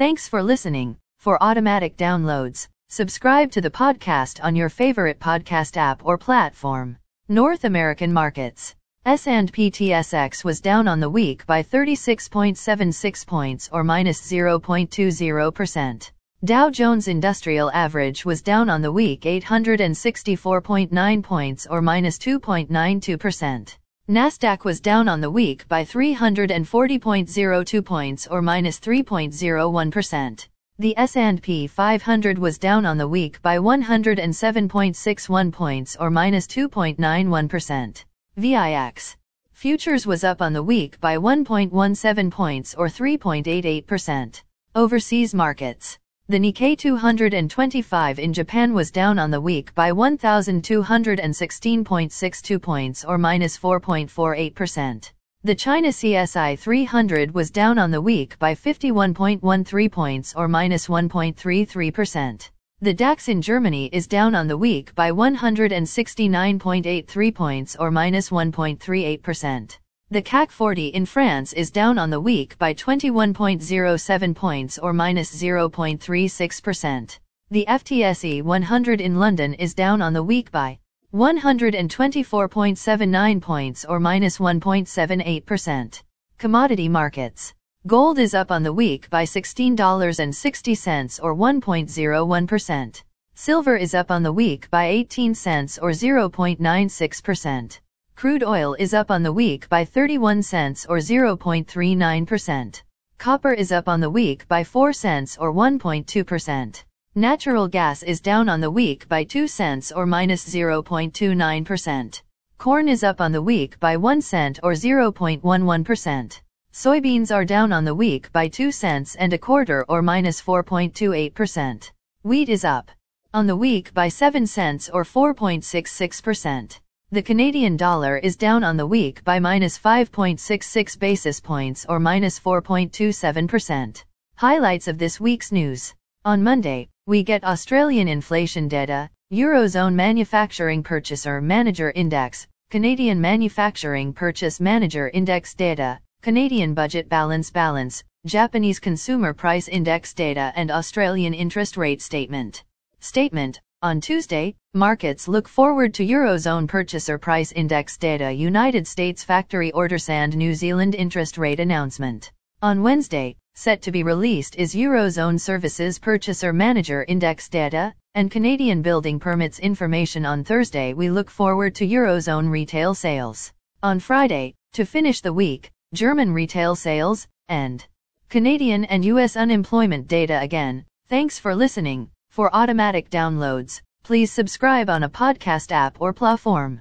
Thanks for listening. For automatic downloads, subscribe to the podcast on your favorite podcast app or platform. North American markets. S&P TSX was down on the week by 36.76 points or minus 0.20%. Dow Jones Industrial Average was down on the week 864.9 points or minus 2.92%. Nasdaq was down on the week by 340.02 points or minus 3.01%. The S&P 500 was down on the week by 107.61 points or minus 2.91%. VIX Futures was up on the week by 1.17 points or 3.88%. Overseas markets. The Nikkei 225 in Japan was down on the week by 1,216.62 points or minus 4.48%. The China CSI 300 was down on the week by 51.13 points or minus 1.33%. The DAX in Germany is down on the week by 169.83 points or minus 1.38%. The CAC 40 in France is down on the week by 21.07 points or minus 0.36%. The FTSE 100 in London is down on the week by 124.79 points or minus 1.78%. Commodity markets. Gold is up on the week by $16.60 or 1.01%. Silver is up on the week by 18 cents or 0.96%. Crude oil is up on the week by 31 cents or 0.39%. Copper is up on the week by 4 cents or 1.2%. Natural gas is down on the week by 2 cents or minus 0.29%. Corn is up on the week by 1 cent or 0.11%. Soybeans are down on the week by 2 cents and a quarter or minus 4.28%. Wheat is up on the week by 7 cents or 4.66%. The Canadian dollar is down on the week by minus 5.66 basis points or minus 4.27%. Highlights of this week's news. On Monday, we get Australian inflation data, Eurozone Manufacturing Purchaser Manager Index, Canadian Manufacturing Purchase Manager Index data, Canadian Budget Balance Balance, Japanese Consumer Price Index data and Australian interest rate statement. Statement On Tuesday, markets look forward to Eurozone Purchaser Price Index data, United States Factory Orders and New Zealand interest rate announcement. On Wednesday, set to be released is Eurozone Services Purchaser Manager Index data and Canadian Building Permits information on Thursday. We look forward to Eurozone retail sales. On Friday, to finish the week, German retail sales, and Canadian and US unemployment data again. Thanks for listening. For automatic downloads, please subscribe on a podcast app or platform.